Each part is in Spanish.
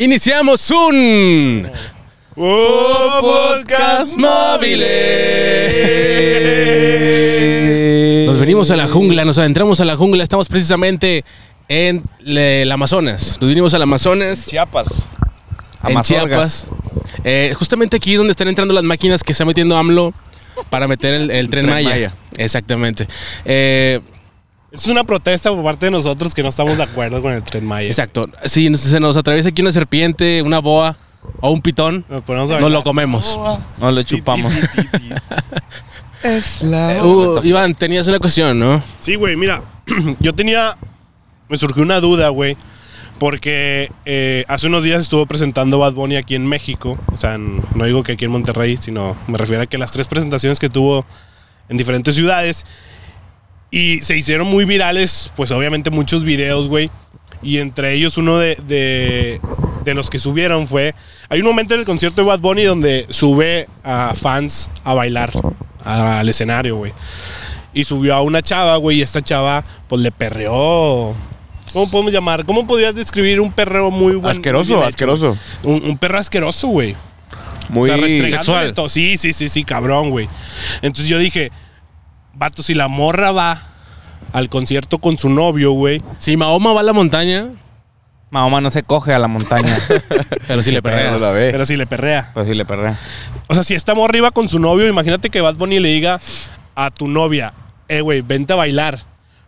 Iniciamos un podcast móviles. Nos venimos a la jungla, nos adentramos a la jungla. Estamos precisamente en le- el Amazonas. Nos vinimos al Amazonas, Chiapas. en Amazorgas. Chiapas. Eh, justamente aquí es donde están entrando las máquinas que está metiendo AMLO para meter el, el tren, tren Maya. Maya. Exactamente. Eh, Es una protesta por parte de nosotros que no estamos de acuerdo con el tren Maya. exacto. Si nos- se nos atraviesa aquí una serpiente, una boa o un pitón, Nos ponemos a nos lo comemos. No lo chupamos. Es Iván, tenías una cuestión, ¿no? Sí, güey, mira, yo tenía, me surgió una duda, güey, porque eh, hace unos días estuvo presentando Bad Bunny aquí en México, o sea, en- no digo que aquí en Monterrey, sino me refiero a que las tres presentaciones que tuvo en diferentes ciudades y se hicieron muy virales, pues obviamente muchos videos, güey, y entre ellos uno de, de, de los que subieron fue, hay un momento en el concierto de Bad Bunny donde sube a fans a bailar a- al escenario, güey. Y subió a una chava, güey, y esta chava, pues le perreó. ¿Cómo podemos llamar? ¿Cómo podrías describir un perreo muy bueno? Asqueroso, asqueroso. Un, un perro asqueroso, güey. Muy o sea, sexual. Sí, sí, sí, sí, cabrón, güey. Entonces yo dije, vato, si la morra va al concierto con su novio, güey. Si Mahoma va a la montaña, Mahoma no se coge a la montaña. pero si le ve. Pero si le perrea. Pues sí le perrea. O sea, si esta morra iba con su novio, imagínate que Bad Bunny le diga a tu novia, eh, güey, vente a bailar.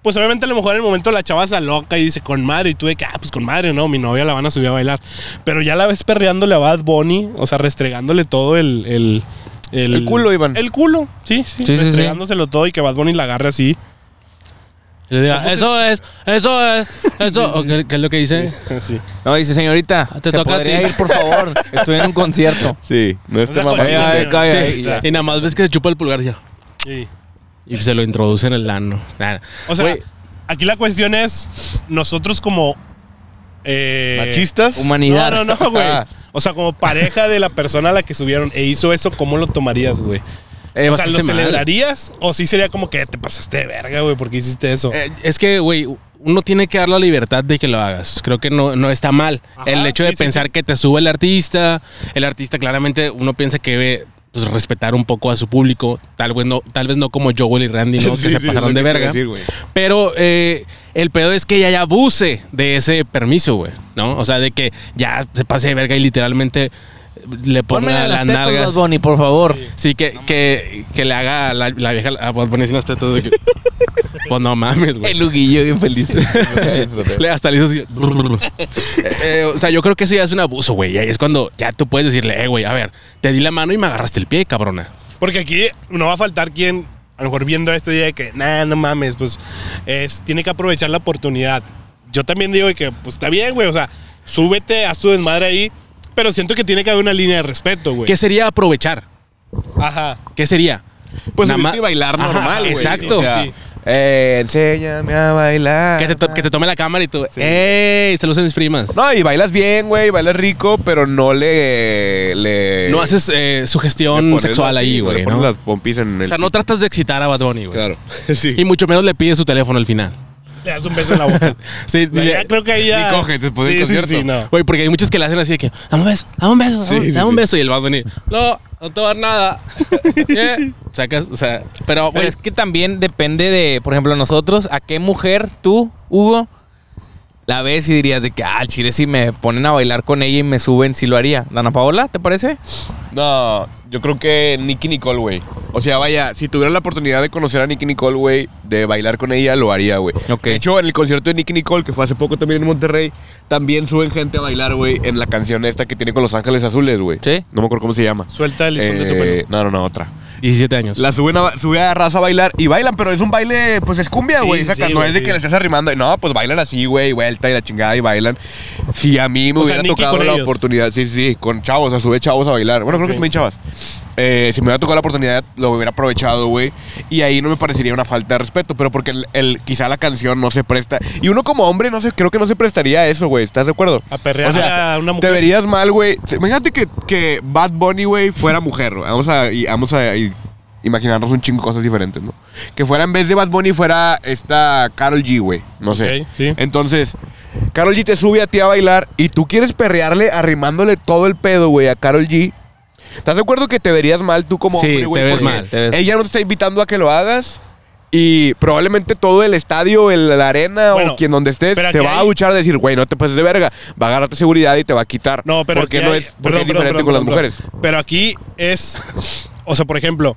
Pues obviamente a lo mejor en el momento la chava se loca y dice, con madre, y tú de que, ah, pues con madre, no, mi novia la van a subir a bailar. Pero ya la ves perreándole a Bad Bunny, o sea, restregándole todo el... El, El culo, Iván. El culo, sí, sí, Sí, sí, sí. restregándoselo todo y que Bad Bunny la agarre así. Y le diga, eso es, eso es, eso. ¿O ¿Qué, qué es lo que dice? sí. No, dice, señorita, Te ¿se toca a podría ti. ir, por favor? Estoy en un concierto. Sí, no sea, mamá. sí. Y nada más ves que se chupa el pulgar ya. Sí. Y se lo introduce en el ano. Nah. O sea, Güey, aquí la cuestión es, nosotros como... eh, ¿Machistas? Humanidad. No, no, no, güey. O sea, como pareja de la persona a la que subieron e hizo eso, ¿cómo lo tomarías, güey? eh, o sea, ¿lo mal. celebrarías? ¿O sí sería como que te pasaste de verga, güey, porque hiciste eso? Eh, es que, güey, uno tiene que dar la libertad de que lo hagas. Creo que no, no está mal. Ajá, el hecho sí, de sí, pensar sí. que te sube el artista, el artista claramente uno piensa que debe pues, respetar un poco a su público. Tal vez no, tal vez no como Joel y Randy, ¿no? Sí, que se sí, pasaron de verga. decir. Pero eh, el pedo es que ella ya abuse de ese permiso, güey, ¿no? O sea, de que ya se pase de verga y literalmente le ponga las las tetas, Bad nalgas. Bunny, por favor. Sí, que, que, que le haga la, la vieja a Bad Bunny en las tetas de que- Pues no mames, güey. El Huguillo bien feliz. Le hasta le hizo así. Eh, eh, o sea, yo creo que eso ya es un abuso, güey. Y ahí es cuando ya tú puedes decirle, eh, güey, a ver, te di la mano y me agarraste el pie, cabrona. Porque aquí no va a faltar quien, a lo mejor viendo esto, diga que, nah, no mames, pues es, tiene que aprovechar la oportunidad. Yo también digo que, pues está bien, güey, o sea, súbete, haz tu desmadre ahí, pero siento que tiene que haber una línea de respeto, güey. ¿Qué sería aprovechar? Ajá. ¿Qué sería? Pues Nada subirte más- y bailar Ajá, normal, güey. exacto. O sea, Sí. eh, enséñame a bailar. Que te, to- que te tome la cámara y tú, ¡ey! Saludos a mis primas. No, y bailas bien, güey, bailas rico, pero no le... le No haces eh, le sugestión pones sexual ahí, güey, ¿no? pones las pompis en el... O sea, no tratas de excitar a Bad Bunny, güey. Claro, sí. Y mucho menos le pides su teléfono al final. Le das un beso en la boca. Sí, O sea, ya creo que ahí ya... Ni coge después del Sí, sí, concierto. sí, no. Güey, porque hay muchos que le hacen así de que, dame un beso, dame un beso, dame, Sí, sí, dame un sí. beso. Y el Bad Bunny, no, no te voy a dar nada. Yeah. Sacas, o sea, pero, Pero güey, es que también depende de, por ejemplo, nosotros, a qué mujer tú, Hugo, la ves y dirías de que, ah, al chile, si me ponen a bailar con ella y me suben, sí lo haría. Dana Paola, ¿te parece? No, yo creo que Nicky Nicole, güey. O sea, vaya, si tuviera la oportunidad de conocer a Nicky Nicole, güey, de bailar con ella, lo haría, güey. Ok. De hecho, en el concierto de Nicky Nicole, que fue hace poco también en Monterrey, también suben gente a bailar, güey, en la canción esta que tiene con Los Ángeles Azules, güey. Sí. No me acuerdo cómo se llama. Suelta el listón de tu Eh, pelo. No, no, no, otra. 17 años. La suben a, sube a raza a bailar y bailan, pero es un baile, pues es cumbia, güey. sí, saca, no güey, es de sí. que le estés arrimando. No, pues bailan así, güey, vuelta y la chingada y bailan. Si a mí me O hubiera tocado la ellos. oportunidad, sí, sí, con chavos, o sea, sube chavos a bailar. Bueno, creo que también chavas. Eh, si me hubiera tocado la oportunidad, lo hubiera aprovechado, güey. Y ahí no me parecería una falta de respeto, pero porque el, el- quizá la canción no se presta. Y uno como hombre, no sé, creo que no se prestaría a eso, güey. ¿Estás de acuerdo? A perrear O sea, a una Te mujer. verías mal, güey. Imagínate que, que Bad Bunny, güey, fuera mujer. güey. Vamos a, y, vamos a y imaginarnos un chingo de cosas diferentes, ¿no? Que fuera en vez de Bad Bunny fuera esta Carol G, güey. No sé. Sí. Entonces, Carol G te sube a ti a bailar y tú quieres perrearle arrimándole todo el pedo, güey, a Carol G. ¿Estás de acuerdo que te verías mal tú como Sí, hombre, güey? te ves mal, te ves- Ella no te está invitando a que lo hagas. Y probablemente todo el estadio, el- la arena Bueno, o quien donde estés, te va a duchar a decir, güey, no te pases de verga. Va a agarrarte seguridad y te va a quitar. No, pero Porque no hay- es, porque perdón, es perdón, diferente perdón, con las perdón, mujeres. perdón. Pero aquí es, o sea, por ejemplo,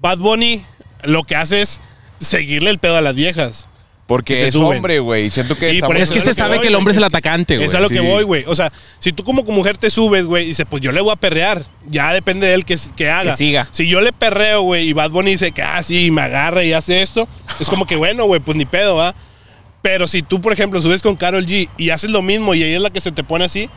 Bad Bunny lo que hace es seguirle el pedo a las viejas. Porque es suben. hombre, güey. Siento que Sí, por Es que se sabe voy, que el hombre es el atacante, güey. Es a lo que voy, güey. O sea, si tú como mujer te subes, güey, y dices, pues yo le voy a perrear, ya depende de él que, que haga. Que siga. Si yo le perreo, güey, y Bad Bunny dice que, ah, sí, me agarra y hace esto, es como que, bueno, güey, pues ni pedo, ¿va? Pero si tú, por ejemplo, subes con Carol G y haces lo mismo y ella es la que se te pone así,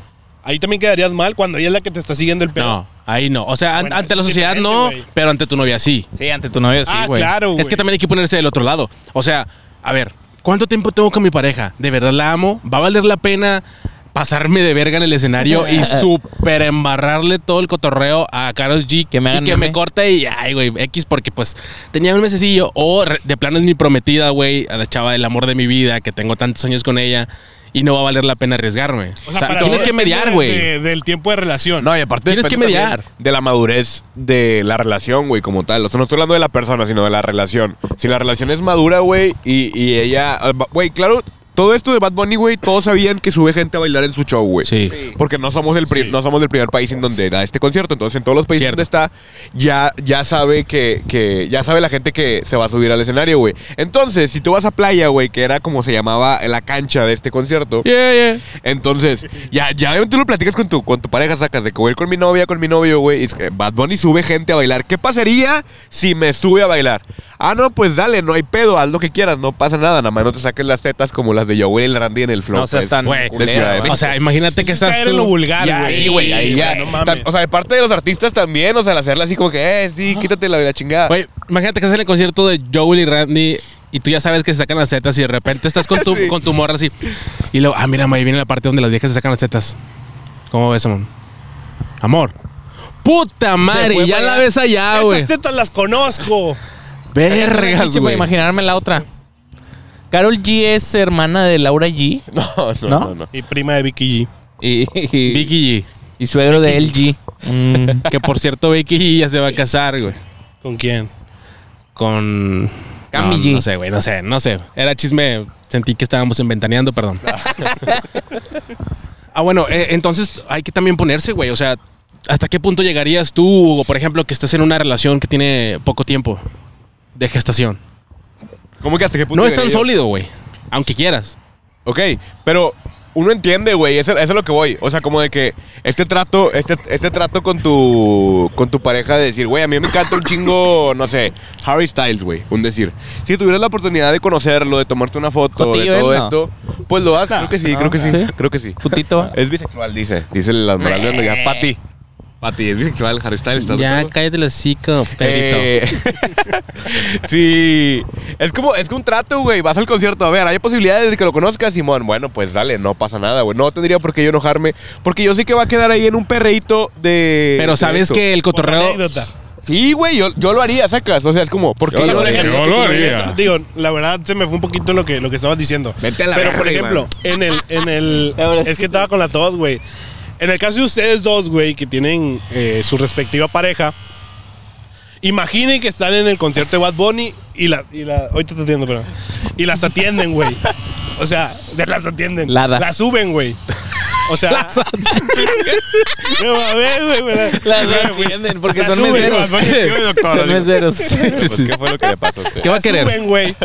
ahí también quedarías mal cuando ella es la que te está siguiendo el pedo. No, ahí no. O sea, Bueno, ante la sociedad no, pero ante tu novia sí. Sí, ante tu novio sí, ah, claro, güey. Es que también hay que ponerse del otro lado. O sea, a ver, ¿cuánto tiempo tengo con mi pareja? ¿De verdad la amo? ¿Va a valer la pena pasarme de verga en el escenario y super embarrarle todo el cotorreo a Carol G Que me hagan y que me corte y ay, güey, X porque pues tenía un mesecillo o de plano es mi prometida, güey, a la chava del amor de mi vida, que tengo tantos años con ella y no va a valer la pena arriesgarme. O sea, tienes ti que mediar, güey. de- del tiempo de relación. No, y aparte Tienes que mediar. de la madurez de la relación, güey, como tal. O sea, no estoy hablando de la persona, sino de la relación. Si la relación es madura, güey, y, y ella... ah, Güey, claro, todo esto de Bad Bunny, güey, todos sabían que sube gente a bailar en su show, güey. Sí. Porque no somos, el Sí. no somos el primer país en donde da este concierto. Entonces, en todos los países Cierto. donde está, ya, ya sabe que, que... Ya sabe la gente que se va a subir al escenario, güey. Entonces, si tú vas a playa, güey, que era como se llamaba la cancha de este concierto... Yeah, yeah. Entonces, ya, ya tú lo platicas con tu, con tu pareja, sacas de que voy a ir con mi novia, con mi novio, güey. Y es que Bad Bunny sube gente a bailar. ¿Qué pasaría si me sube a bailar? Ah, no, pues dale, no hay pedo, haz lo que quieras, no pasa nada. Nada más no te saques las tetas como las de Joel Randy en el flow. No seas pues, tan Güey, de de México. O sea, imagínate que Es estás caer en tú- lo vulgar, güey. sí, güey, ahí ya. No mames. o sea, de parte de los artistas también, o sea, al hacerla así como que, eh, sí, quítate la, la chingada. Güey, imagínate que estás en el concierto de Joel y Randy y tú ya sabes que se sacan las tetas y de repente estás con tu, Sí. con tu morra así. Y luego, ah, mira, ahí viene la parte donde las viejas se sacan las tetas. ¿Cómo ves, amor? Amor. Puta madre, ya la ves allá, güey. Esas tetas las conozco. Vergas, güey. imaginarme la otra. Carol G es hermana de Laura G. no, no, ¿No? no, no. Y prima de Vicky G. Y, y, Vicky y suegro de LG. Mm. G. Que por cierto, Vicky G ya se va a casar, güey. ¿Con quién? Con. Cami no, G. no sé, güey, no sé, no sé. Era chisme. Sentí que estábamos inventaneando, perdón. ah, bueno, eh, entonces hay que también ponerse, güey. O sea, ¿hasta qué punto llegarías tú, Hugo, por ejemplo, que estás en una relación que tiene poco tiempo de gestación? ¿Cómo que hasta qué punto No es tan llegaría sólido, güey. Aunque quieras. Ok, pero uno entiende, güey, eso, eso es lo que voy. O sea, como de que este trato, este, este trato con tu, con tu pareja de decir, güey, a mí me encanta un chingo, no sé, Harry Styles, güey, un decir. Si tuvieras la oportunidad de conocerlo, de tomarte una foto, Jotillo de todo él, ¿no? esto, pues lo haces. Creo que sí, No, creo que sí, ¿sí? creo que sí. Putito. Es bisexual, dice. Dice la moral de ya. Pati. Pati, es bisexual, Harry Styles, ¿estás Ya, cállate el hocico, Eh, sí, es como, es que un trato, güey. Vas al concierto, a ver, hay posibilidades de que lo conozcas, Simón. Bueno, pues dale, no pasa nada, güey. No tendría por qué yo enojarme, porque yo sé que va a quedar ahí en un perreíto de. Pero de sabes esto. que el cotorreo. anécdota. Sí, güey, yo, yo lo haría, sacas. O sea, es como, ¿por qué Yo yo lo lo haría. dejaría? Yo lo haría. Digo, la verdad se me fue un poquito lo que, lo que estabas diciendo. Vete a la Pero por verga, ejemplo, en el, en el. Es que estaba con la tos, güey. En el caso de ustedes dos, güey, que tienen eh, su respectiva pareja. Imaginen que están en el concierto de Bad Bunny y la. Y la ahorita te atiendo, pero. Y las atienden, güey. O sea, de las atienden. Lada. Las suben, güey. O sea. Las No, ver, güey. Las atienden porque son suben, meseros. Son meseros. Pues, ¿Qué fue lo que le pasó a usted? ¿Qué va a Las querer? suben, güey.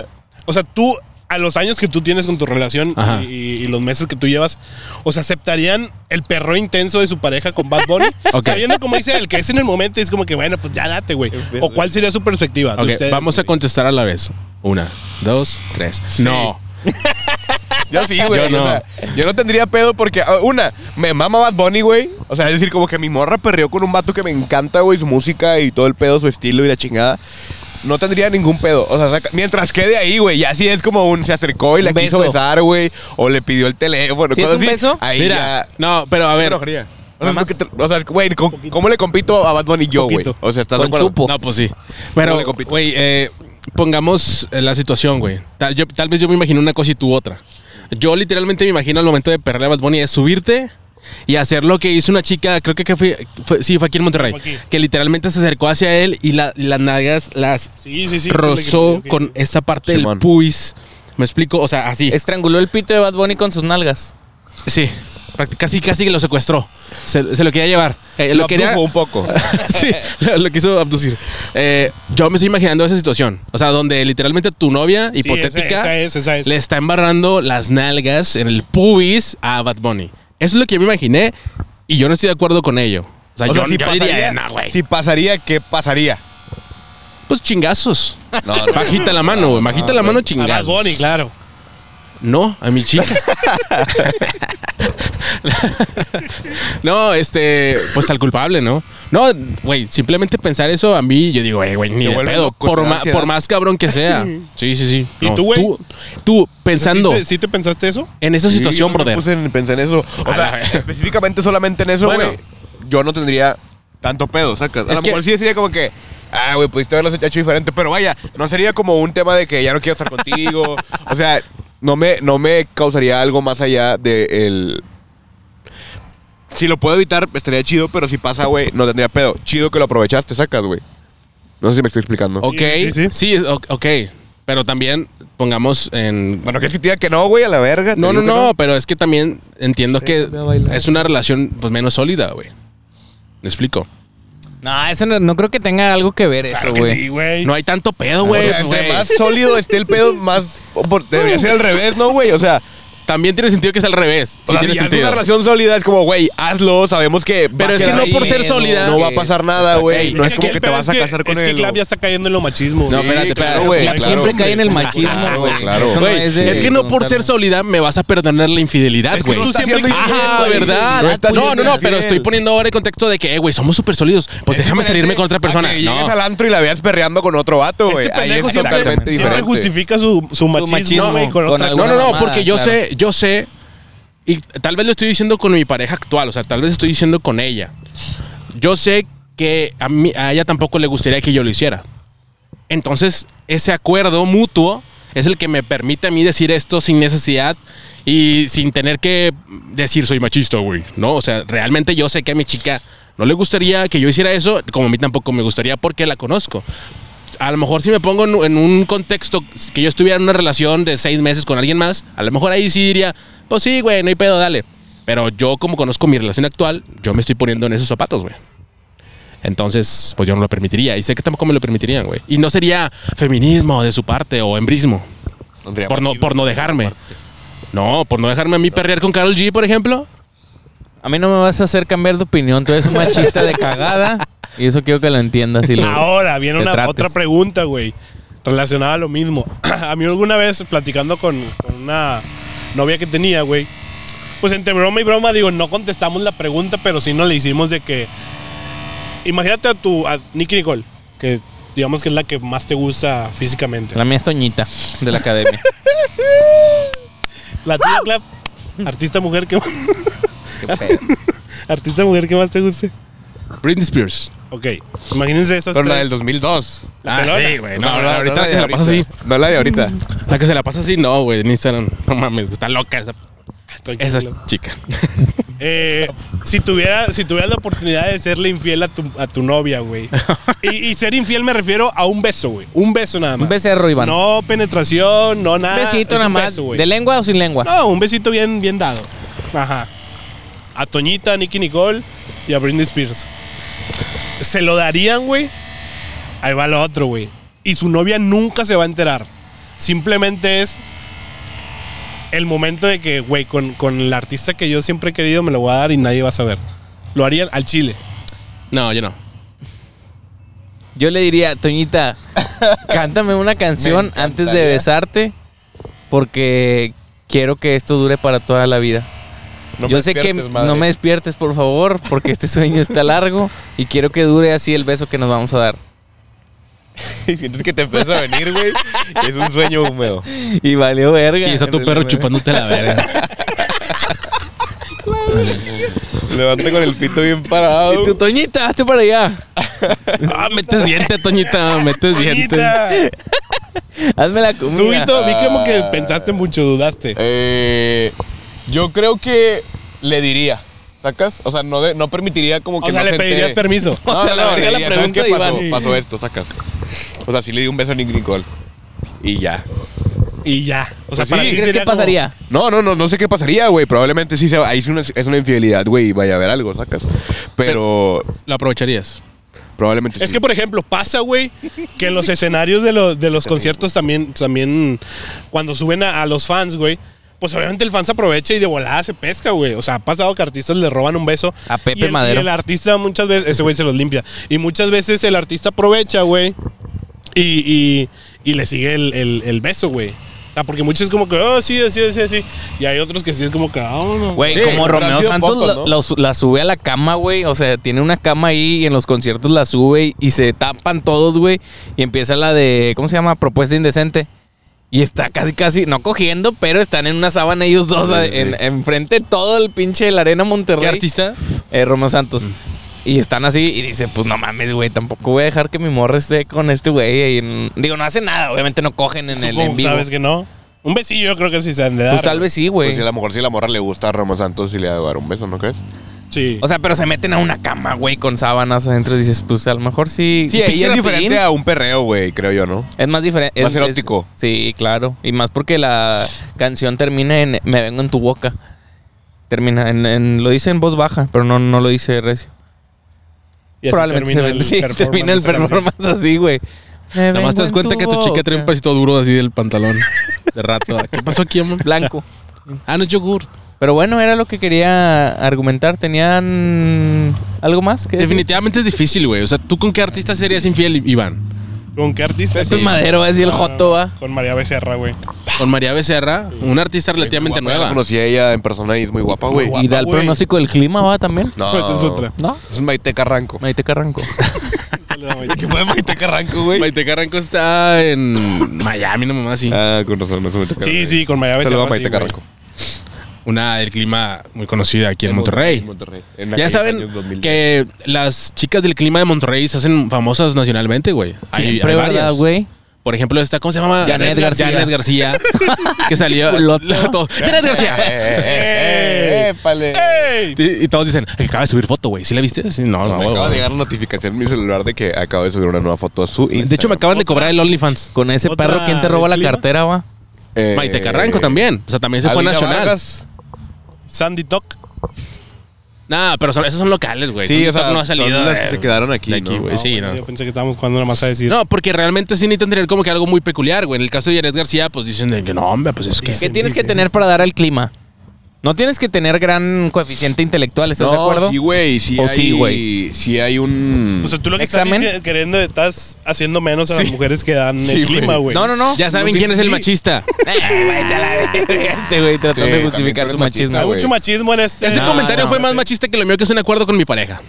O sea, tú, a los años que tú tienes con tu relación y, y los meses que tú llevas, o sea, ¿aceptarían el perro intenso de su pareja con Bad Bunny? Ok. Sabiendo, como dice el que es en el momento, y es como que, bueno, pues ya date, güey. ¿O cuál sería su perspectiva? de Ok, ustedes, vamos a contestar a la vez. Una, dos, tres. No. Yo sí, güey. Yo no. O sea, yo no tendría pedo porque, ah, una, me mama Bad Bunny, güey. O sea, es decir, como que mi morra perreó con un vato que me encanta, güey, su música y todo el pedo, su estilo y la chingada. No tendría ningún pedo. O sea, saca- mientras quede ahí, güey. Ya si es como un se acercó y la Un quiso beso. besar, güey. O le pidió el teléfono. ¿Sí es cosas un así, beso? Ahí Mira, ya. no, pero a ver, enojaría. O sea, es Nada lo que te- o sea, güey, ¿cómo, cómo le compito a Bad Bunny yo, güey? Poquito. O sea, ¿estás de Con acuerdo? chupo. No, pues sí. ¿Cómo Pero, le compito? güey, eh, pongamos eh, la situación, güey. Tal, yo- tal vez yo me imagino una cosa y tú otra. Yo literalmente me imagino al momento de perderle a Bad Bunny es subirte y hacer lo que hizo una chica, creo que, que fue, fue- sí, fue aquí en Monterrey, aquí. que literalmente se acercó hacia él y la- las nalgas las Sí, sí, sí. rozó con esta parte del puis. ¿Me explico? O sea, así. Estranguló el pito de Bad Bunny con sus nalgas. Sí. Casi, casi que lo secuestró. Se, se lo quería llevar. Eh, Lo lo quería, un poco. sí, lo, lo quiso abducir. Eh, yo me estoy imaginando esa situación. O sea, donde literalmente tu novia Sí, hipotética Esa, esa es, esa es. le está embarrando las nalgas en el pubis a Bad Bunny. Eso es lo que yo me imaginé y yo no estoy de acuerdo con ello. O sea, O yo, sea, si yo diría, pasaría, "Nah, güey". si pasaría, ¿qué pasaría? Pues chingazos. No, no. Bajita la mano, güey. Bajita la mano, Bad chingazos. Bunny, claro. No, a mi chica. no, este, pues al culpable, ¿no? No, güey, simplemente pensar eso a mí, yo digo, güey, güey, ni Te de vuelve pedo. loco, Por, te da ma- ansiedad. por más cabrón que sea. Sí, sí, sí. ¿Y No, tú, güey? Tú, tú, pensando ¿Sí te, sí te pensaste eso? en esa Sí, situación, yo me brother. puse en- pensé en eso. O A sea, la específicamente solamente en eso, Bueno. güey. Yo no tendría tanto pedo, sacas. A Es lo que- mejor sí sería como que. Ah, güey, pudiste haberlo hecho diferente. Pero vaya, no sería como un tema de que ya no quiero estar contigo. o sea, no me, no me causaría algo más allá de el. Si lo puedo evitar, estaría chido, pero si pasa, güey, no tendría pedo. Chido que lo aprovechaste, sacas, güey. No sé si me estoy explicando. Ok, Sí, sí, sí, ok. Pero también pongamos en... Bueno, que es que te diga que no, güey, a la verga. No, no, no, pero es que también entiendo que es una relación pues menos sólida, güey. ¿Me explico? No, eso no, no creo que tenga algo que ver eso, Claro que güey. sí, güey. No hay tanto pedo, O güey. sea, entre güey. más sólido esté el pedo, más. por- Debería ser al revés, ¿no, güey? O sea, También tiene sentido que es al revés. Sí o sea, tiene si ya es sentido. una relación sólida, es como, güey, hazlo, sabemos que. va Pero a es que quedar no ahí, por ser sólida. No va a pasar nada, güey. Ey, No es que como el que te pedo vas es a que- casar con Es que él. Clap ya está cayendo en lo machismo. No, güey. espérate, claro, espérate. güey, Clap claro, siempre güey. cae en el machismo, Claro, güey. claro. Eso no Güey, es, de que no por ser sólida me vas a perdonar la infidelidad, Es que güey. tú siempre- siendo infiel, Ajá, güey. ¿verdad? No estás No, no, siendo no, pero infiel. estoy poniendo ahora el contexto de que, eh, güey, somos súper sólidos. Pues Es déjame diferente salirme con otra A persona. que llegues No. al antro y la veas perreando con otro vato, güey. Este Ahí pendejo es siempre, totalmente siempre diferente. justifica su, su machismo, machismo güey, con, con otra No, no, no, porque yo sé, yo sé, y tal vez lo estoy diciendo con mi pareja actual, o sea, tal vez estoy diciendo con ella. Yo sé que a, mí, a ella tampoco le gustaría que yo lo hiciera. Entonces, ese acuerdo mutuo es el que me permite a mí decir esto sin necesidad y sin tener que decir soy machista, güey. No, o sea, realmente yo sé que a mi chica no le gustaría que yo hiciera eso, como a mí tampoco me gustaría porque la conozco a lo mejor si me pongo en, en un contexto que yo estuviera en una relación de seis meses con alguien más, a lo mejor ahí sí diría, pues sí, güey, no hay pedo, dale. Pero yo como conozco mi relación actual, yo me estoy poniendo en esos zapatos, güey. Entonces, pues yo no lo permitiría. Y sé que tampoco me lo permitirían, güey. Y no sería feminismo de su parte o embrismo. Por no, por no dejarme. No, por no dejarme a mí perrear con Carol G, por ejemplo. A mí no me vas a hacer cambiar de opinión. Tú eres un machista de cagada. Y eso quiero que lo entiendas. Y lo- Ahora viene una trates. otra pregunta, güey. Relacionada a lo mismo. a mí alguna vez platicando con, con una novia que tenía, güey. Pues entre broma y broma, digo, no contestamos la pregunta, pero sí nos le hicimos de que. Imagínate a tu. a Nicky Nicole, que digamos que es la que más te gusta físicamente. La mía es Toñita, de la academia. La tuya, Clap. Artista mujer que Qué pedo. artista mujer que más te guste. Britney Spears. Ok. Imagínense esas Pero la tres. del 2002. Ah, pelona. sí, güey. No, ahorita la que se la pasa así. No la de ahorita. La que se la pasa así, no, güey, en Instagram. No mames, está loca esa, Tranquilo. esa chica. Eh, si, tuviera, si tuvieras la oportunidad de serle infiel a tu, a tu novia, güey. Y, y ser infiel me refiero a un beso, güey. Un beso nada más. Un becerro, Iván. No penetración, no nada. Un besito es nada un más. beso, güey. ¿De lengua o sin lengua? No, un besito bien, bien dado. Ajá. A Toñita, a Nicky Nicole y a Britney Spears. Se lo darían, güey. Ahí va lo otro, güey. Y su novia nunca se va a enterar. Simplemente es el momento de que, güey, con, con el artista que yo siempre he querido me lo voy a dar y nadie va a saber. Lo harían al chile. No, yo no. Yo le diría, Toñita, cántame una canción antes de besarte. Porque quiero que esto dure para toda la vida. No Yo me sé que madre. no me despiertes, por favor, porque este sueño está largo y quiero que dure así el beso que nos vamos a dar. Sientes que te empieza a venir, güey. Es un sueño húmedo. Y valió verga. Y está tu perro chupándote la verga. Levanta con el pito bien parado. Y tu Toñita, hazte para allá. Ah, metes diente, Toñita, metes diente. Hazme la Tú, comida. Vito, vi como que pensaste mucho, dudaste. Eh, yo creo que le diría. ¿Sacas? O sea, no, de- no permitiría como que O sea, no le pedirías entere. permiso. O sea, la verga la ya pregunta ¿sabes qué pasó? Iván. Pasó esto, sacas. O sea, sí le di un beso a Nick Nicole. Y ya. Y ya. O sea, Pues para sí, ti ¿Qué crees como- pasaría? No, no, no, no sé qué pasaría, güey. Probablemente sí sea, ahí es una, es una infidelidad, güey, y vaya a haber algo, sacas. Pero Lo aprovecharías. probablemente Es sí. que, por ejemplo, pasa, güey, que en los escenarios de los, de los conciertos también, también, cuando suben a, a los fans, güey, pues obviamente el fan se aprovecha y de volada se pesca, güey. O sea, ha pasado que artistas le roban un beso. A Pepe y el, Madero. Y el artista muchas veces, ese güey se los limpia. Y muchas veces el artista aprovecha, güey, y, y, y le sigue el, el- el beso, güey. O sea, porque muchos es como que, oh, sí, sí, sí, sí. Y hay otros que sí es como que, ah, no. Güey, Sí, como Romeo Santos la- ¿no? la, su- la sube a la cama, güey. O sea, tiene una cama ahí y en los conciertos la sube y se tapan todos, güey. Y empieza la de, ¿cómo se llama? Propuesta indecente. Y está casi, casi, no cogiendo, pero están en una sábana ellos dos Sí, a- sí, sí. en, enfrente de todo el pinche de la Arena Monterrey. ¿Qué artista? Eh, Romeo Santos. Y están así y dice, pues no mames, güey, tampoco voy a dejar que mi morra esté con este güey. en- Digo, no hace nada, obviamente no cogen en ¿Tú el cómo en vivo. sabes que no? Un besillo yo creo que sí se han de dar. Pues tal vez sí, güey. Pues si a lo mejor si a la morra le gusta a Ramos Santos y le va a dar un beso, ¿no crees? Sí. O sea, pero se meten a una cama, güey, con sábanas adentro y dices, pues a lo mejor sí. Sí, ahí es diferente a un perreo, güey, creo yo, ¿no? Es más diferente. Más es- erótico. es- sí, claro. Y más porque la canción termina en Me vengo en tu boca. Termina en, en- lo dice en voz baja, pero no, no lo dice recio. Y así Probablemente se termina ve- el sí, performance termina el performance así, güey. Nada más te das en cuenta que tu chica trae un pasito duro así del pantalón. De rato. ¿Qué pasó aquí, amor? Blanco. Ah, no es yogurt. Pero bueno, era lo que quería argumentar. ¿Tenían algo más que decir? Definitivamente es difícil, güey. O sea, ¿tú con qué artista serías infiel, Iván? ¿Con qué artista? Pepe Madero, va a decir el Ah, Joto, va. Con María Becerra, güey. Con María Becerra, una artista relativamente Guapa, la nueva. conocí a ella en persona y es muy guapa, güey. Y da el pronóstico del clima, va también. No, Esa es otra. ¿No? Es Maite Carranco. Maite Carranco. ¿Qué fue Maite Carranco, güey? Maite Carranco está en Miami, no mamá así. Ah, con razón, no es Maite Carranco. Sí, sí, con María Becerra. Saludos a Maite sí. Carranco. Una del clima muy conocida aquí en Monterrey. En Monterrey. En Ya saben años 2000. que las chicas del clima de Monterrey se hacen famosas nacionalmente, güey. Hay, Siempre, hay ¿verdad, varias. güey? Por ejemplo, esta, ¿cómo se llama? Janet García. Janet García. que salió. Janet García. Eh, eh, eh, épale. ¡Ey! Y, y todos dicen, "Ay, acaba de subir foto, güey. ¿Sí la viste? Sí, no, no, me güey, acaba de llegar una notificación en mi celular de que acabo de subir una nueva foto a su Instagram. De hecho, me acaban de cobrar el OnlyFans. Con ese ¿Otra perro, ¿quién te roba del la clima? cartera, va? Eh, Maite Carranco también. O sea, también se fue nacional. Vargas. Sandy Talk. Nah, pero son, esos son locales, güey. Sí, Son- o sea, no ha son salido las de- que se quedaron aquí, de aquí, ¿no? güey. sí, no. Yo pensé que estábamos jugando nada más a decir. No, porque realmente sí necesitan tener como que algo muy peculiar, güey. En el caso de Janet García, pues dicen de que no, hombre, pues es que. ¿Qué tienes que tener para dar al clima? No tienes que tener gran coeficiente intelectual, ¿estás de acuerdo? sí, güey. Sí, ¿O hay, sí, güey? Sí hay un... O sea, tú lo que ¿Examen? estás queriendo, estás haciendo menos a las mujeres que dan Sí, el güey. clima, güey. No, no, no. Ya saben Sí, quién sí, es el machista. Eh, este güey, tratando Sí, de justificar su machismo. Hay mucho machismo en este. Ese No, comentario no, fue más sí. machista que lo mío, que es un acuerdo con mi pareja.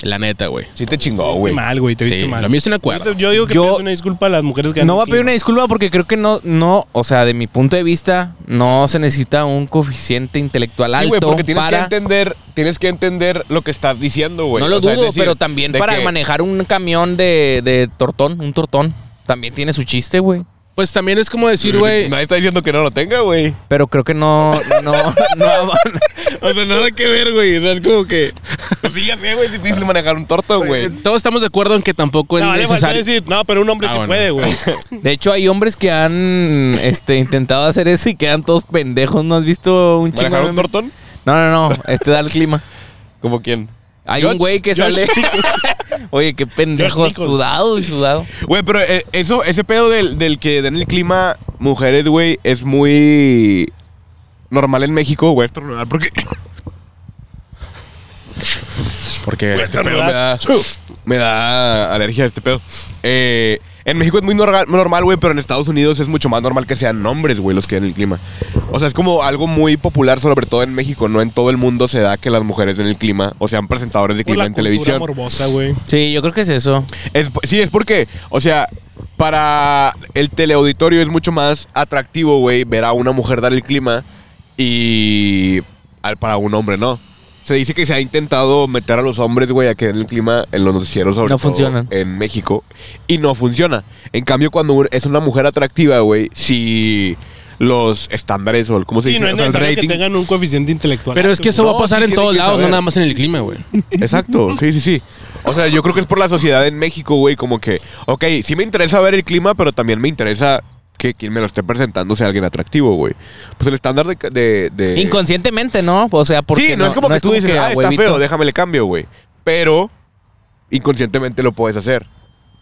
La neta, güey. Sí te chingó, güey. mal, güey. Te viste Sí, mal. lo mío es un acuerdo. Yo digo que Yo- pidas una disculpa a las mujeres que No va a pedir una disculpa porque creo que no, no, o sea, de mi punto de vista, no se necesita un coeficiente intelectual Sí, alto güey, porque tienes para... que entender, tienes que entender lo que estás diciendo, güey. no lo O sea, es dudo, decir, pero también de para que- manejar un camión de, de tortón, un tortón, también tiene su chiste, güey. Pues también es como decir, güey. Nadie está diciendo que no lo tenga, güey. Pero creo que no, no, no, O sea, nada que ver, güey. O sea, es como que... Pues sí, ya sé, güey. Es difícil manejar un torto, güey. Todos estamos de acuerdo en que tampoco es No, falta necesario. decir, no, pero un hombre Ah, sí bueno. puede, güey. De hecho, hay hombres que han este, intentado hacer eso y quedan todos pendejos. ¿No has visto un chico? ¿Manejar un tortón? No, no, no. Este da el clima. ¿Como quién? Hay un güey que sale. Oye, qué pendejo. Sudado y sudado. Güey, pero eh, eso, ese pedo del, del que den el clima mujeres, güey, es muy normal en México. Voy a estornudar porque... Porque. Güey, Este pedo me da, me da alergia a este pedo. Eh, en México es muy normal, normal, güey, pero en Estados Unidos es mucho más normal que sean hombres, güey, los que den el clima. O sea, es como algo muy popular, sobre todo en México. No en todo el mundo se da que las mujeres den el clima o sean presentadores de clima la en cultura televisión. morbosa, güey. Sí, yo creo que es eso. Es, sí, es porque, o sea, para el teleauditorio es mucho más atractivo, güey, ver a una mujer dar el clima y al- para un hombre no. Se dice que se ha intentado meter a los hombres, güey, a que den el clima en los noticieros sobre No todo funcionan. en México y no funciona. En cambio, cuando es una mujer atractiva, güey, si los estándares o el- cómo se Y dice, no es O sea, el necesario que rating- tengan un coeficiente intelectual. Pero es que eso No, va a pasar sí en todos que lados, no saber. nada más en el clima, güey. Exacto, sí, sí, sí. O sea, yo creo que es por la sociedad en México, güey, como que, ok, sí me interesa ver el clima, pero también me interesa que quien me lo esté presentando sea alguien atractivo, güey. Pues el estándar de... de- de- Inconscientemente, ¿no? O sea, porque sí, no, es como que tú dices, a ah, está huevito". feo, déjame le cambio, güey. Pero inconscientemente lo puedes hacer,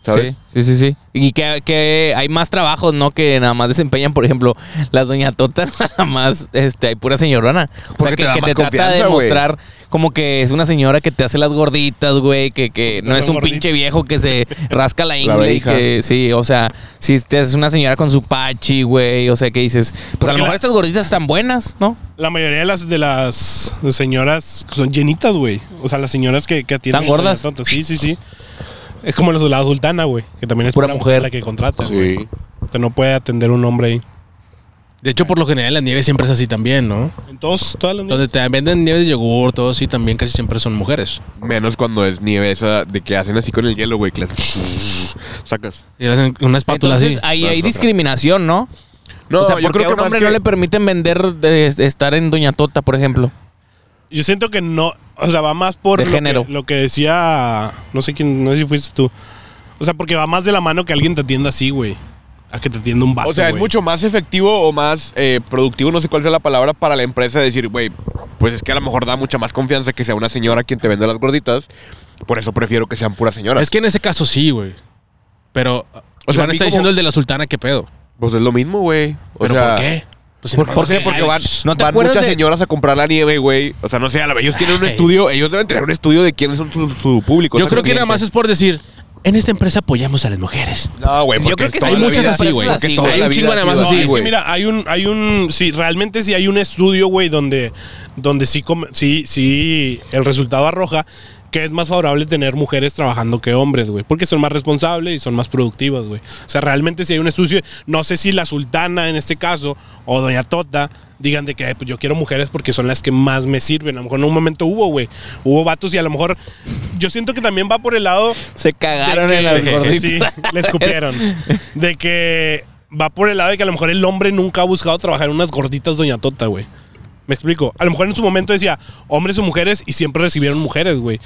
¿sabes? Sí, sí, sí, sí. Y que, que hay más trabajos, ¿no? Que nada más desempeñan, por ejemplo, las doña Tota, nada más, este, hay pura señorona. O sea, te que, da que más te trata de mostrar como que es una señora que te hace las gorditas, güey, que, que no es un gordito. pinche viejo que se rasca la ingle y que, sí, o sea, si es una señora con su pachi, güey, o sea, que dices, pues a lo mejor la- estas gorditas están buenas, ¿no? La mayoría de las, de las señoras son llenitas, güey. O sea, las señoras que, que atienden. ¿Están gordas? Sí, sí, sí. Es como los- la sultana, güey. Que también es Pura pura mujer. mujer la que contrata. güey. Sí. O sea, no puede atender un hombre ahí. De hecho, por lo general, la nieve siempre es así también, ¿no? En todos, todas las Donde te venden nieve de yogur, todo así, también casi siempre son mujeres. Menos cuando es nieve esa de que hacen así con el hielo, güey, que las- sacas. Y hacen una espátula Entonces así. ahí hay discriminación, ¿no? No, o sea, yo creo a que un más hombre que- no le permiten vender, de, estar en Doña Tota, por ejemplo. Yo siento que no, o sea, va más por De lo, género. Que, lo que decía, no sé quién, no sé si fuiste tú. O sea, porque va más de la mano que alguien te atienda así, güey. A que te atienda un vato, O sea, es güey. mucho más efectivo o más eh, productivo, no sé cuál sea la palabra, para la empresa decir, güey, pues es que a lo mejor da mucha más confianza que sea una señora quien te vende las gorditas. Por eso prefiero que sean puras señoras. Es que en ese caso sí, güey. Pero, O sea, está como- diciendo el de la sultana, ¿qué pedo? Pues es lo mismo, güey. O ¿Pero sea, por qué? Pues, ¿Por, qué? Porque van, ¿no te van acuerdas muchas de- señoras a comprar la nieve, güey. O sea, no sé, a lo- ellos tienen un estudio, ellos deben tener un estudio de quiénes son su, su público. Yo creo que nada más es por decir, en esta empresa apoyamos a las mujeres. No, güey, Yo porque creo que hay la muchas así, güey. la Hay un chingo nada más No, así, es que güey. mira, hay un, hay un, sí, realmente sí hay un estudio, güey, donde, donde sí, com- sí, sí, el resultado arroja que es más favorable tener mujeres trabajando que hombres, güey, porque son más responsables y son más productivas, güey. O sea, realmente sí hay un estudio, no sé si la sultana en este caso o doña Tota digan de que "Ay, pues yo quiero mujeres porque son las que más me sirven. A lo mejor en un momento hubo, güey, hubo vatos y a lo mejor yo siento que también va por el lado Se cagaron de en las que- gorditas. Sí, le escupieron. De que va por el lado de que a lo mejor el hombre nunca ha buscado trabajar en unas gorditas Doña Tota, güey. Me explico. A lo mejor en su momento decía hombres o mujeres y siempre recibieron mujeres, güey.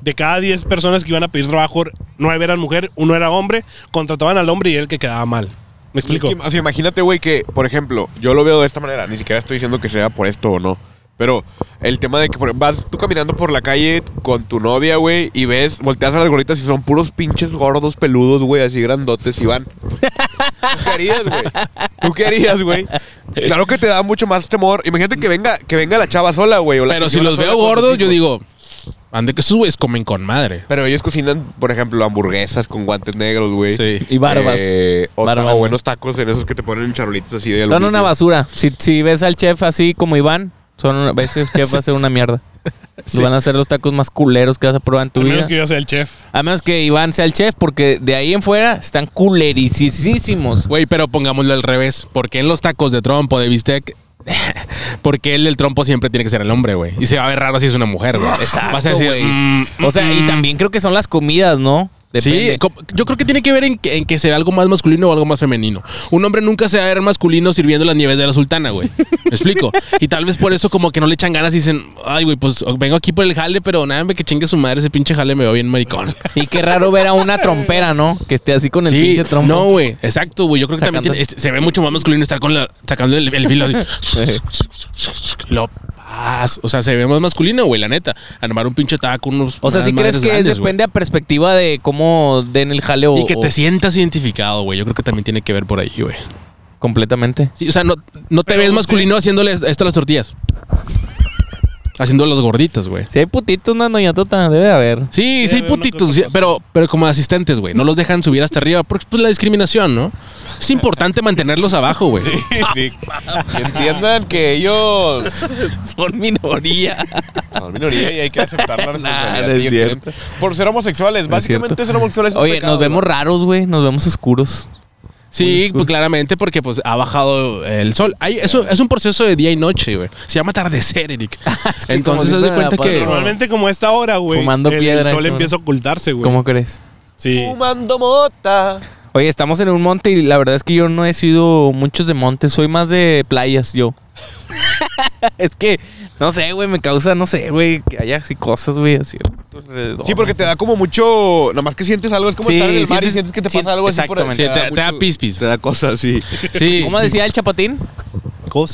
De cada 10 personas que iban a pedir trabajo, 9 eran mujer, uno era hombre, contrataban al hombre y él el que quedaba mal. ¿Me explico? Es que, o sea, imagínate, güey, que, por ejemplo, yo lo veo de esta manera. Ni siquiera estoy diciendo que sea por esto o no. Pero el tema de que por- vas tú caminando por la calle con tu novia, güey, y ves, volteas a las gorditas y son puros pinches gordos peludos, güey, así grandotes y van. ¿Tú qué harías, güey? ¿Tú qué harías, güey? Claro que te da mucho más temor. Imagínate que venga, que venga la chava sola, güey. Pero si los veo gordos, yo digo, ande que esos güeyes comen con madre. Pero ellos cocinan, por ejemplo, hamburguesas con guantes negros, güey. Sí. Y barbas. Eh, o, Barbas, o buenos tacos en esos que te ponen en charolitos así de Son una basura. Si, si ves al chef así como Iván, son una- ves el chef va a ser una mierda. Sí. Van a ser los tacos más culeros que vas a probar en tu A vida. menos que yo sea el chef. A menos que Iván sea el chef, porque de ahí en fuera están culericísimos. Güey, pero pongámoslo al revés. ¿Por qué en los tacos de trompo, de bistec? Porque él, el trompo, siempre tiene que ser el hombre, güey. Y se va a ver raro si es una mujer, güey. Exacto, Vas a decir, güey. mm, O sea, y mm. también creo que son las comidas, ¿no? Depende. Sí, yo creo que tiene que ver en que, en que sea algo más masculino o algo más femenino. Un hombre nunca se va a ver masculino sirviendo las nieves de la sultana, güey. ¿Me explico? Y tal vez por eso como que no le echan ganas y dicen, ay, güey, pues vengo aquí por el jale, pero nada, hombre, que chingue su madre, ese pinche jale me va bien maricón. Y qué raro ver a una trompera, ¿no? Que esté así con el Sí, pinche trompo. no, güey, exacto, güey. Yo creo que Sacando- también tiene- este, se ve mucho más masculino estar con la, sacando el, el filo así. Lo O sea, se ve más masculino, güey, la neta. Armar un pinche taco, unos. O sea, ¿sí crees que es- grandes, depende a perspectiva de cómo den el jaleo? Y que o- te sientas identificado, güey. Yo creo que también tiene que ver por ahí, güey. completamente. Sí, o sea, no, no te Pero ves ustedes- masculino haciéndole esto a las tortillas. Haciendo las gorditas, güey. Si hay putitos, no, doña Tota, debe de haber. Sí, Sí, sí, hay una putitos, sí, pero, pero como asistentes, güey. No los dejan subir hasta arriba porque pues la discriminación, ¿no? Es importante mantenerlos abajo, güey. Sí. Que entiendan que ellos Son minoría. son minoría y hay que aceptar la responsabilidad. no Por ser homosexuales. Básicamente ser homosexuales es un Oye, pecado, nos vemos ¿no? raros, güey. Nos vemos oscuros. Sí, pues claramente porque pues ha bajado el sol. Hay, eso es un proceso de día y noche, güey. Se llama atardecer, Eric. que Entonces de si cuenta fuera que Normalmente como a esta hora, güey. Fumando el, piedra, El sol empieza a ocultarse, güey. ¿Cómo crees? Sí. Fumando mota. Oye, estamos en un monte y la verdad es que yo no he sido muchos de montes, soy más de playas yo. es que, no sé, güey, me causa, no sé, güey, que haya así cosas, güey, así. alrededor, Sí, porque no te sé. da como mucho. Nada más que sientes algo. Es como Sí, estar en el mar y sientes- que te pasa algo así por exactamente. Sí, te- te da pispis. Te da cosas, sí. Sí. ¿Cómo decía el chapatín?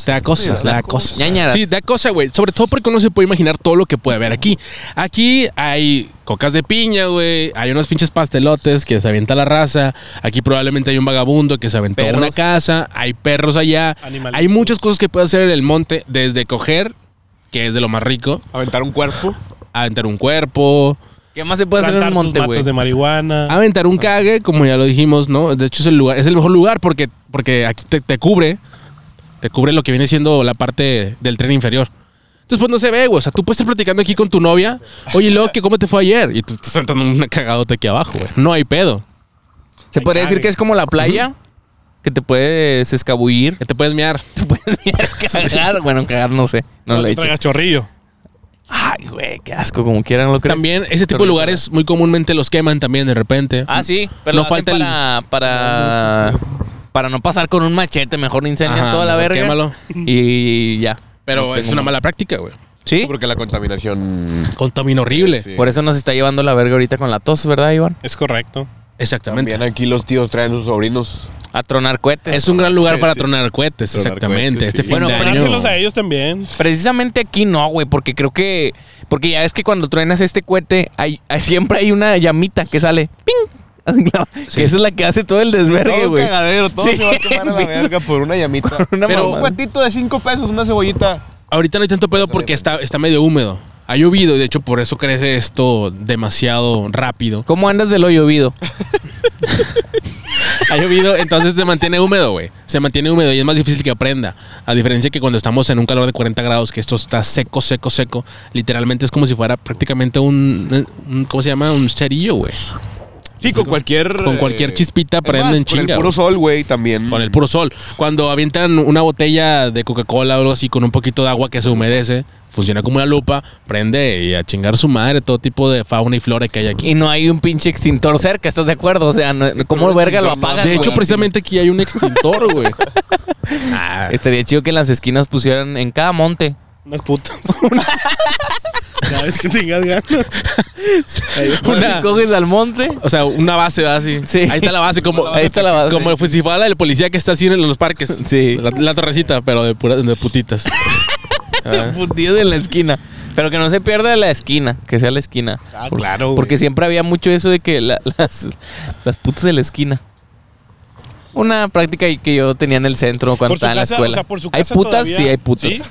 Te da cosas, te da cosas. Ñañaras. Sí, da cosas, güey. Sobre todo porque uno se puede imaginar todo lo que puede haber aquí. Aquí hay cocas de piña, güey. Hay unos pinches pastelotes que se avienta la raza. Aquí probablemente hay un vagabundo que se aventó Perros. una casa. Hay perros allá. Animalitos. Hay muchas cosas que puede hacer en el monte. Desde coger, que es de lo más rico, Aventar un cuerpo. aventar un cuerpo, ¿Qué más se puede hacer en tus monte, güey? de marihuana. aventar un cague, como ya lo dijimos, ¿no? De hecho es el lugar, es el mejor lugar porque, porque aquí te, te cubre, te cubre lo que viene siendo la parte del tren inferior. Entonces, pues no se ve, güey. O sea, tú puedes estar platicando aquí con tu novia. Oye, luego, ¿qué, ¿cómo te fue ayer? Y tú estás saltando una cagadota aquí abajo, güey. No hay pedo. ¿Se podría decir que es como la playa? Que te puedes escabullir. Que te puedes mear. Te puedes mirar, cagar. Bueno, cagar no sé. No, No lo he hecho. chorrillo. Ay, güey, qué asco. Como quieran lo crees. También, ese tipo de lugares muy comúnmente los queman también de repente. Ah, sí. Pero No falta el- para, para, no pasar con un machete. Mejor incendian Ajá, toda la mejor verga. quémalo. Y ya. Pero No es tengo una mala práctica, güey. ¿Sí? Porque la contaminación. Contamina horrible. Sí. Por eso nos está llevando la verga ahorita con la tos, ¿verdad, Iván? Es correcto. Exactamente. También aquí los tíos traen sus sobrinos. A tronar cohetes. Es un gran lugar Sí, para sí, tronar cohetes, Tronar exactamente. cohetes, este sí. fin Bueno, de pero año. A ellos también. Precisamente aquí no, güey, porque creo que. Porque ya ves que cuando truenas este cohete, hay, hay- siempre hay una llamita que sale. ¡Ping! Esa es la que hace todo el desvergue, Todo un güey. cagadero, todo Sí, se va a quemar a la verga por una llamita. una Pero un cuetito de 5 pesos, una cebollita. Ahorita no hay tanto pedo porque está, está medio húmedo. Ha llovido y de hecho por eso crece esto demasiado rápido. ¿Cómo andas de lo llovido? Ha llovido, entonces se mantiene húmedo, güey. Se mantiene húmedo y es más difícil que aprenda. A diferencia que cuando estamos en un calor de 40 grados, que esto está seco, seco, seco, literalmente es como si fuera prácticamente un, un- ¿cómo se llama? Un cerillo, güey. Sí, con cualquier. Con cualquier eh, chispita prenden más, Con chinga, el puro sol, güey, también. Con el puro sol. Cuando avientan una botella de Coca-Cola o algo así con un poquito de agua que se humedece, funciona como una lupa, prende y a chingar su madre todo tipo de fauna y flora que hay aquí. Y no hay un pinche extintor cerca, ¿estás de acuerdo? O sea, no- ¿cómo verga lo apagas? De hecho, precisamente aquí hay un extintor, güey. Ah, Estaría chido que en las esquinas pusieran en cada monte. Unas putas. Cada vez que tengas ganas. Va. Una- coges al monte. O sea, una base, ¿verdad? Así. Sí. Ahí está la base, como, Ahí está la base. Como si fuera la del policía que está así en los parques. Sí. La, la torrecita, pero de, pura- de putitas. Ah. Putillos en la esquina. Pero que no se pierda la esquina, que sea la esquina. Ah, Por- claro, güey. Porque siempre había mucho eso de que la- las, las putas de la esquina. Una práctica que yo tenía en el centro cuando estaba en la escuela. o sea, por su hay putas, todavía- sí hay putas. ¿Sí?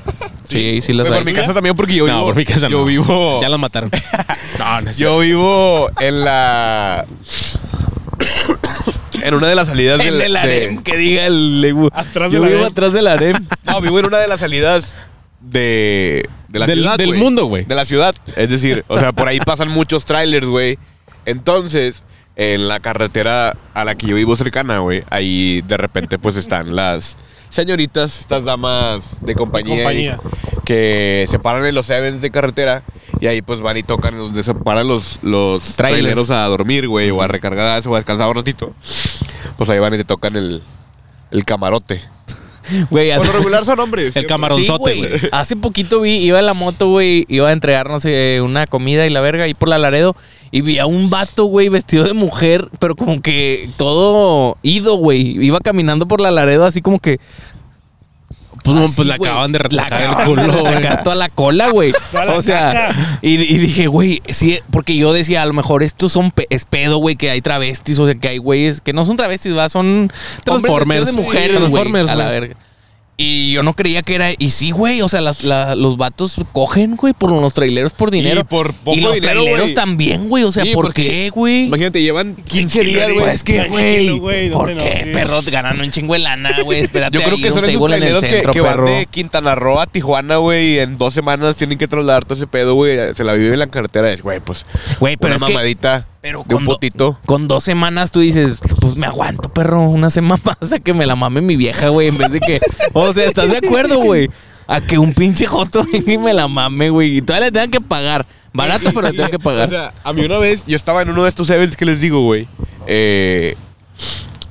Sí, sí, las Pero hay. por mi casa también, porque yo No, vivo. por mi casa Yo no. vivo. Ya los mataron. No, no Yo vivo en la. en una de las salidas En del. el de- harem, que diga el. Atrás Yo vivo harem. atrás del harem. No, vivo en una de las salidas de. De la Del- ciudad. del mundo, güey. De la ciudad. Es decir, o sea, por ahí pasan muchos trailers, güey. Entonces, en la carretera a la que yo vivo cercana, güey, ahí de repente, pues están las señoritas, estas damas de compañía, que se paran en los events de carretera y ahí pues van y tocan donde se paran los, los Trailers. traileros a dormir, güey, o a recargar gas o a descansar un ratito. Pues ahí van y te tocan el, el camarote. Güey, Por hace, lo regular son hombres. El siempre. camaronzote, Sí, güey. Hace poquito vi, iba en la moto, güey, iba a entregar, no sé, una comida y la verga ahí por la Laredo. Y vi a un vato, güey, vestido de mujer, pero como que todo ido, güey. Iba caminando por la Laredo así como que. Pues, así, pues güey. acaban de Le retocar el culo, güey. toda la cola, güey. La O sea, y, y dije, güey, sí, porque yo decía, a lo mejor estos son pe- es pedo, güey, que hay travestis, o sea, que hay güeyes que no son travestis, va, son Transformers. de mujeres, Sí, güey, Transformers, a la verga. Y yo no creía que era. Y sí, güey. O sea, las- la- los vatos cogen, güey, por los traileros por dinero. Y por poco Y los dinero, traileros güey. también, güey. O sea, Sí, ¿por qué, güey? Imagínate, llevan 15 días, güey. Pues que, güey. no ¿Por qué, perro? Ganan un chingo de lana, güey. Espérate Yo creo ahí que son esos traileros que, centro, que van de Quintana Roo a Tijuana, güey, y en dos semanas tienen que trasladar todo ese pedo, güey. Se la viven en la carretera. Es, güey, pues, Güey, pero una es que... Pero de un do- potito. Con dos semanas tú dices, pues me aguanto, perro, una semana más a que me la mame mi vieja, güey, en vez de que... O sea, ¿estás de acuerdo, güey? A que un pinche joto venga y me la mame, güey. Y todavía le tengan que pagar. Barato, pero le tengan que pagar. O sea, a mí una vez, yo estaba en uno de estos events que les digo, güey. eh,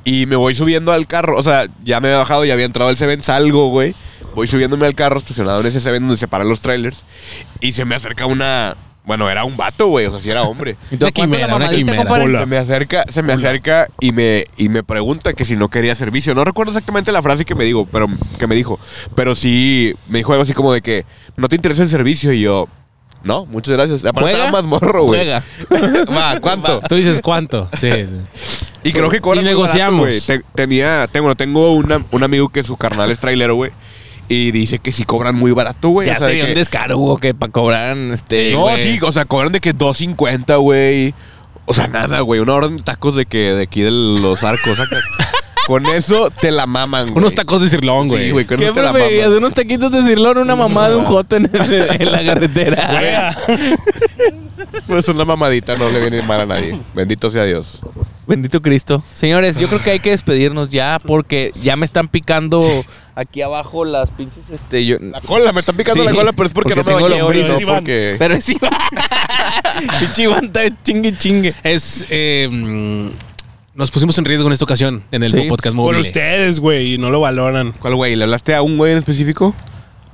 y me voy subiendo al carro. O sea, ya me había bajado, ya había entrado al Seven, salgo, güey. Voy subiéndome al carro estacionado en ese Seven donde se paran los trailers. Y se me acerca una. Bueno, era un vato, güey. O sea, sí era hombre. ¿cuánto quimera, la una quimera. Hola. Se me acerca, se me acerca y me, y me pregunta que si no quería servicio. No recuerdo exactamente la frase que me dijo, pero que me dijo. Pero sí me dijo algo así como de que no te interesa el servicio. Y yo, no, muchas gracias. Aparte estaba más morro, güey. Juega. Va, ¿cuánto? Tú dices cuánto. Sí. sí. Y creo que cobra Y negociamos. barato, güey. Te- tenía, tengo, tengo una- un amigo que su carnal es trailero, güey. Y dice que sí cobran muy barato, güey. Ya o sea, de sería un que- descaro, que para cobrar este. No, güey. sí, o sea, cobran de que 2.50, güey. O sea, nada, güey. Una orden de tacos de que de aquí de los arcos. saca. con eso te la maman, güey. Unos tacos de cirlón, güey. Sí, güey, con ¿Qué eso te la maman. ¿Unos taquitos de cirlón una mamada de un joto en, el- en la carretera? Güey, Pues una mamadita no le viene mal a nadie. Bendito sea Dios. Bendito Cristo. Señores, yo creo que hay que despedirnos ya porque ya me están picando aquí abajo las pinches este yo La cola, me están picando Sí, la cola, pero es porque, porque no me tengo bañé hoy, lombrices. no Iván. porque... Pero es Iván. Pinche Iván está chingue chingue. Es. eh, nos pusimos en riesgo en esta ocasión en el Sí. podcast por móvil. ustedes, güey, y no lo valoran. ¿Cuál güey? ¿Le hablaste a un güey en específico?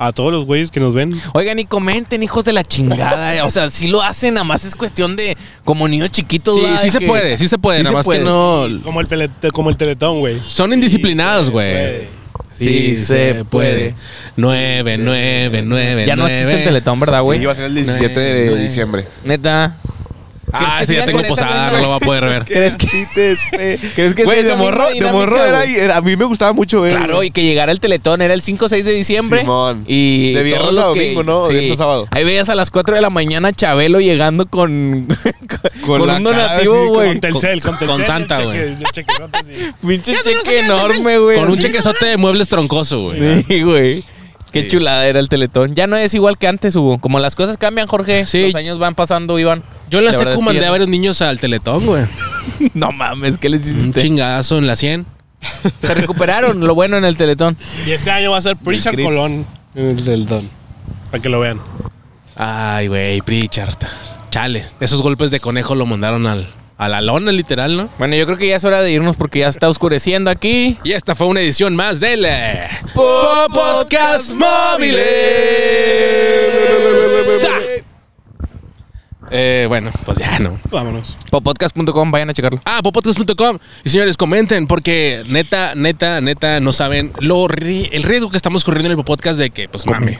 A todos los güeyes que nos ven. Oigan, y comenten, hijos de la chingada. O sea, si lo hacen, nada más es cuestión de como niños chiquitos. Sí, sí De se que- puede, sí se puede. Sí nada se más puede. que no. Como el, pelete- como el teletón, güey. Son indisciplinados, Sí, güey. Sí se puede. Nueve, nueve, nueve. Ya no existe el teletón, ¿verdad, Sí, güey? iba a ser el 17 de Nueve. diciembre. Neta. Ah, sí, ya tengo con posada, no lo va a poder ver. ¿Crees que, ¿crees que Güey, sea de morro, de era, güey? era- A mí me gustaba mucho ver. Claro, y que llegara el Teletón, era el 5 o 6 de diciembre. Simón. Y De viernes todos los a que- domingo, ¿no? De viernes a sábado. Ahí veías a las 4 de la mañana a Chabelo llegando con, con, Con la un cara donativo, así, güey. Con Telcel, con con Telcel. Santa, el cheque-. Pinche cheque enorme, güey. Con un chequezote de muebles troncoso, güey. Sí, güey. Qué Sí. chulada era el Teletón. Ya no es igual que antes, Hugo. Como las cosas cambian, Jorge. Sí. Los años van pasando, Iván. Yo en la La secu es que mandé a varios niños al teletón, güey. No mames, ¿qué les Un hiciste? chingazo en la 100. Se recuperaron lo bueno en el Teletón. Y este año va a ser Pritchard. Colón. El teletón. Para que lo vean. Ay, güey, Pritchard. Chale. Esos golpes de conejo lo mandaron al, a la lona, literal, ¿no? Bueno, yo creo que ya es hora de irnos porque ya está oscureciendo aquí. Y esta fue una edición más del Po- Podcast Móviles. Eh, bueno, pues ya no. Vámonos. Popodcast.com, vayan a checarlo. Ah, popodcast.com. Y señores, comenten porque neta, neta, neta, no saben lo ri- el riesgo que estamos corriendo en el podcast de que, pues, mame.